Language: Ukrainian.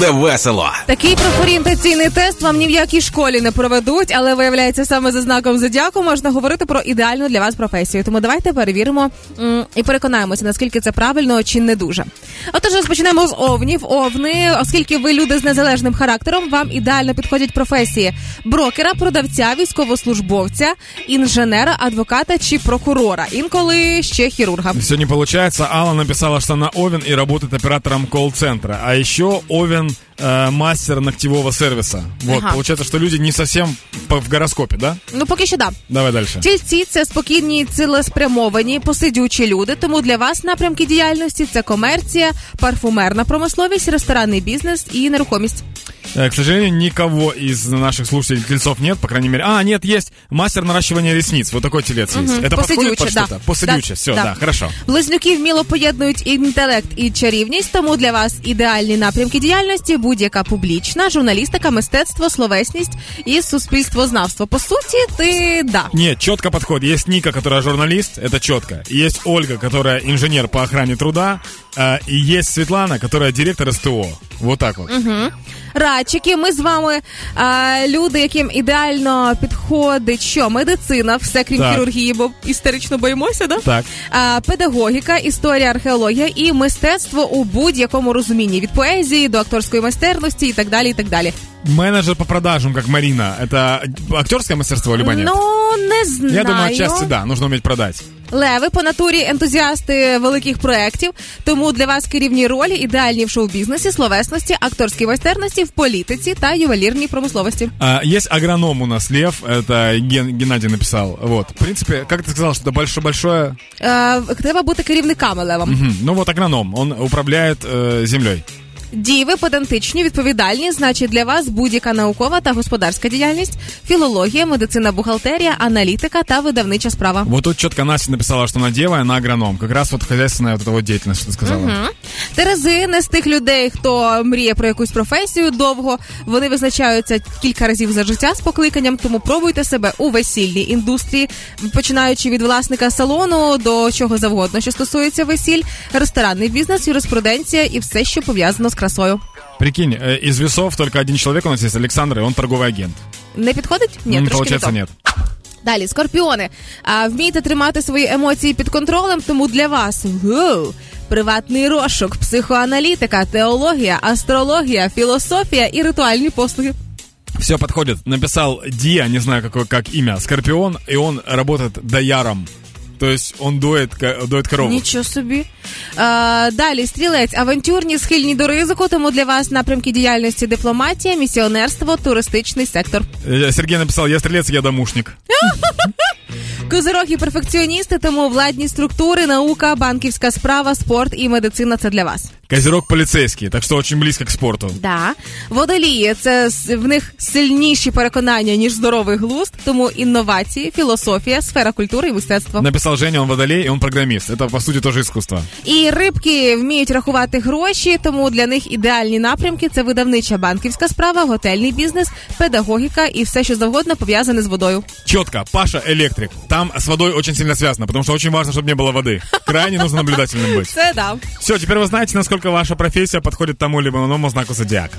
де весело. Такий профорієнтаційний тест вам ні в якій школі не проведуть, але виявляється саме за знаком зодіаку можна говорити про ідеальну для вас професію. Тому давайте перевіримо м, і переконаємося, наскільки це правильно чи не дуже. Отож, розпочнемо з овнів. Овни, оскільки ви люди з незалежним характером, вам ідеально підходять професії брокера, продавця, військовослужбовця, інженера, адвоката чи прокурора. Інколи ще хірурга. Все не получается. Алла написала, что она Овен и работает оператором колл-центра. А еще Овен э, мастер ногтевого сервиса. Вот, Ага. получается, что люди не совсем по- в гороскопе, да? Ну поки що да. Давай дальше. Тільці це спокійні, цілеспрямовані, посидючі люди. Тому для вас напрямки діяльності це комерція, парфумерна промисловість, ресторанний бізнес і нерухомість. Э, К сожалению, никого из наших слушателей тельцов нет, по крайней мере. А, нет, есть мастер наращивания ресниц. Вот такой телец есть. Это подходит Посидюче, под да. что-то? Посидюче, Да, все, да. да, хорошо. Близнюки вміло поєднують інтелект і чарівність, тому для вас ідеальні напрямки діяльності будь-яка публічна, журналістика, мистецтво, словесність і суспільствознавство. По суті, ти да. Нет, четко подходит. Есть Ника, которая журналист, это четко. И Есть Ольга, которая инженер по охране труда. э, И есть Светлана, которая директор СТО. Вот так вот. Радчики, ми з вами а, люди, яким ідеально підходить що медицина, все крім Так. хірургії, бо істерично боїмося, да? Так. А, педагогіка, історія, археологія і мистецтво у будь-якому розумінні від поезії до акторської майстерності і так далі. І так далі. Менеджер по продажам, как Марина. Это актерское мастерство, либо нет? Ну не знаю. Я думаю, отчасти да, нужно уметь продать. Леви по натурі ентузіасти великих проєктів, тому для вас керівні ролі ідеальні в шоу-бізнесі, словесності, акторській майстерності, в політиці та ювелірній промисловості. А, есть агроном у нас, Лев, это Ген- Геннадий написал. Вот, в принципе, как ты сказал, что это большое-большое... Е, треба бути керівниками левом. Мгм. Ну вот агроном, он управляет э, землей. Діви педантичні, відповідальні, значить для вас будь-яка наукова та господарська діяльність, філологія, медицина, бухгалтерія, аналітика та видавнича справа. Вот тут четко Настя написала, что она дева, она агроном. Как раз вот хозяйственная вот эта вот деятельность, что ты сказала. Мгм. Терези не з тих людей, хто мріє про якусь професію довго. Вони визначаються кілька разів за життя з покликанням, тому пробуйте себе у весільній індустрії, починаючи від власника салону до чого завгодно, що стосується весіль, ресторанний бізнес, юриспруденція і все, що пов'язано з красою. Прикинь, э, из весов только один человек у нас есть, Александр, и он торговый агент. Не підходить? Ні, М, трошки Получается, не то. нет. Далі, скорпіони. А, вмійте тримати свої емоції під контролем, тому для вас воу, приватний розшук, психоаналітика, теологія, астрологія, філософія і ритуальні послуги. Все подходит. Написал Диа, не знаю какое, как имя, Скорпион, и он работает дояром. То есть он дует, дует корову. Нічого собі. А, далі, стрілець, авантюрні, схильні до ризику, тому для вас напрямки діяльності дипломатія, місіонерство, туристичний сектор. Сергій написав: я стрілець, я домушник. Козироги перфекціоністи, тому владні структури, наука, банківська справа, спорт і медицина це для вас. Козерог полицейский, так что очень близко к спорту. Да. Водолії це с- в них сильніші переконання, ніж здоровий глузд, тому інновації, філософія, сфера культури і мистецтво. Написал Женя, он водолей, и он программист. Это, по сути, тоже искусство. І рибки вміють рахувати гроші, тому для них ідеальні напрямки це видавнича банківська справа, готельний бізнес, педагогіка і все, що завгодно пов'язане з водою. Четко, Паша электрик. Там с водой очень сильно связано, потому что очень важно, чтобы не было воды. Крайне нужно наблюдательным быть. Це да. Все, теперь вы знаете, насколько ваша профессия подходит тому либо иному знаку зодиака.